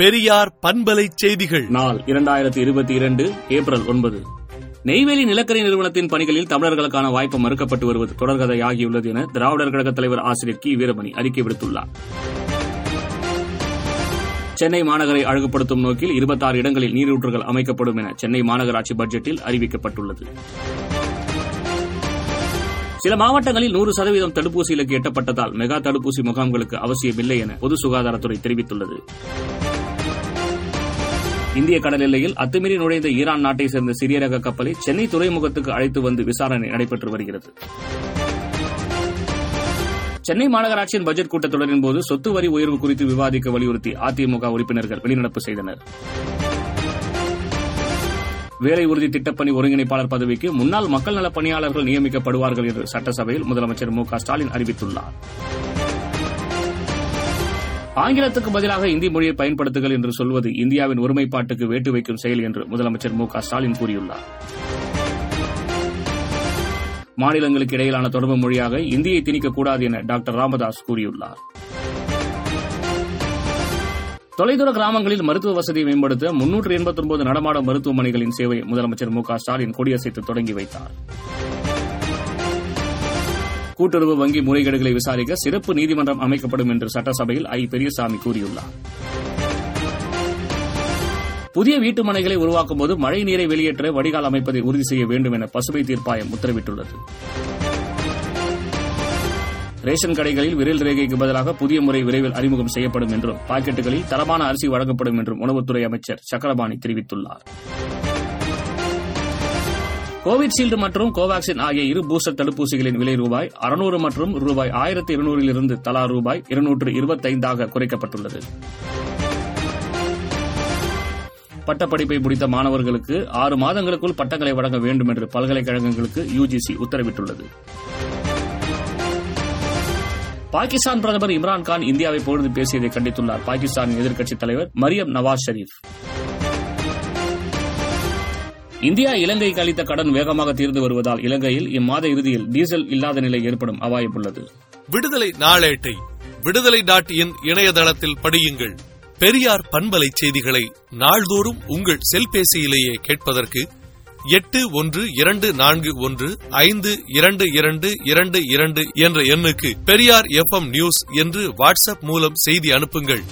பெரியார் பண்பலை செய்திகள். நாள் இரண்டாயிரத்தி இருபத்தி இரண்டு ஏப்ரல் ஒன்பது. நெய்வேலி நிலக்கரி நிறுவனத்தின் பணிகளில் தமிழர்களுக்கான வாய்ப்பு மறுக்கப்பட்டு வருவது தொடர்கதையாகியுள்ளது என திராவிடர் கழக தலைவர் ஆசிரியர் கி. வீரமணி அறிக்கை விடுத்துள்ளார். சென்னை மாநகரை அழகுபடுத்தும் நோக்கில் இருபத்தாறு இடங்களில் நீரூற்றுகள் அமைக்கப்படும் என சென்னை மாநகராட்சி பட்ஜெட்டில் அறிவிக்கப்பட்டுள்ளது. சில மாவட்டங்களில் நூறு சதவீதம் தடுப்பூசி இலக்கு எட்டப்பட்டதால் மெகா தடுப்பூசி முகாம்களுக்கு அவசியமில்லை என பொது சுகாதாரத்துறை தெரிவித்துள்ளது. இந்திய கடல் எல்லையில் அத்துமீறி நுழைந்த ஈரான் நாட்டை சேர்ந்த சிறிய ரக கப்பலை சென்னை துறைமுகத்துக்கு அழைத்து வந்து விசாரணை நடைபெற்று வருகிறது. சென்னை மாநகராட்சியின் பட்ஜெட் கூட்டத்தொடரின் போது சொத்து வரி உயர்வு குறித்து விவாதிக்க வலியுறுத்தி அதிமுக உறுப்பினர்கள் வெளிநடப்பு செய்தனர். வேலை உறுதி திட்டப்பணி ஒருங்கிணைப்பாளர் பதவிக்கு முன்னாள் மக்கள் நலப் பணியாளர்கள் நியமிக்கப்படுவார்கள் என்று சட்டசபையில் முதலமைச்சர் மு க ஸ்டாலின் அறிவித்துள்ளார். ஆங்கிலத்துக்கு பதிலாக இந்தி மொழியை பயன்படுத்துங்கள் என்று சொல்வது இந்தியாவின் ஒருமைப்பாட்டுக்கு வேட்டு வைக்கும் செயல் என்று முதலமைச்சர் மு ஸ்டாலின் கூறியுள்ளார். மாநிலங்களுக்கு இடையிலான தொடர்பு மொழியாக இந்தியை திணிக்கக்கூடாது என டாக்டர் ராமதாஸ் கூறியுள்ளார். தொலைதூர கிராமங்களில் மருத்துவ வசதியை மேம்படுத்த முன்னூற்று எண்பத்தி ஒன்பது நடமாடும் மருத்துவமனைகளின் சேவை முதலமைச்சர் மு ஸ்டாலின் கொடியசைத்து தொடங்கி வைத்தார். கூட்டுறவு வங்கி முறைகேடுகளை விசாரிக்க சிறப்பு நீதிமன்றம் அமைக்கப்படும் என்று சட்டசபையில் ஐ. பெரியசாமி கூறியுள்ளார். புதிய வீட்டு மனைகளை உருவாக்கும் போது மழை நீரை வெளியேற்ற வடிகால் அமைப்பதை உறுதி செய்ய வேண்டும் என பசுமை தீர்ப்பாயம் உத்தரவிட்டுள்ளது. ரேஷன் கடைகளில் விரல் ரேகைக்கு பதிலாக புதிய முறை விரைவில் அறிமுகம் செய்யப்படும் என்றும் பாக்கெட்டுகளில் தரமான அரிசி வழங்கப்படும் என்றும் உணவுத்துறை அமைச்சர் சக்கரபாணி தெரிவித்துள்ளார். கோவிட்ஷீல்டு மற்றும் கோவாக்சின் ஆகிய இரு பூஸ்டர் தடுப்பூசிகளின் விலை ரூபாய் அறுநூறு மற்றும் ரூபாய் ஆயிரத்தி இருநூறிலிருந்து தலா ரூபாய் இருநூற்று இருபத்தைந்தாக குறைக்கப்பட்டுள்ளது. பட்டப்படிப்பை முடித்த மாணவர்களுக்கு ஆறு மாதங்களுக்குள் பட்டங்களை வழங்க வேண்டும் என்று பல்கலைக்கழகங்களுக்கு யுஜிசி உத்தரவிட்டுள்ளது. பாகிஸ்தான் பிரதமர் இம்ரான்கான் இந்தியாவை பொழுது பேசியதை கண்டித்துள்ளார். பாகிஸ்தானின் எதிர்க்கட்சித் தலைவர் மரியம் நவாஸ் ஷெரீப். இந்தியா இலங்கைக்கு அளித்த கடன் வேகமாக தீர்ந்து வருவதால் இலங்கையில் இம்மாத இறுதியில் டீசல் இல்லாத நிலை ஏற்படும் அபாயம் உள்ளது விடுதலை நாளேட்டை விடுதலை டாட் இன் இணையதளத்தில் படியுங்கள். பெரியார் பண்பலை செய்திகளை நாள்தோறும் உங்கள் செல்பேசியிலேயே கேட்பதற்கு எட்டு ஒன்று இரண்டு நான்கு ஒன்று ஐந்து இரண்டு இரண்டு இரண்டு இரண்டு என்ற எண்ணுக்கு பெரியார் எஃப் நியூஸ் என்று வாட்ஸ்அப் மூலம் செய்தி அனுப்புங்கள்.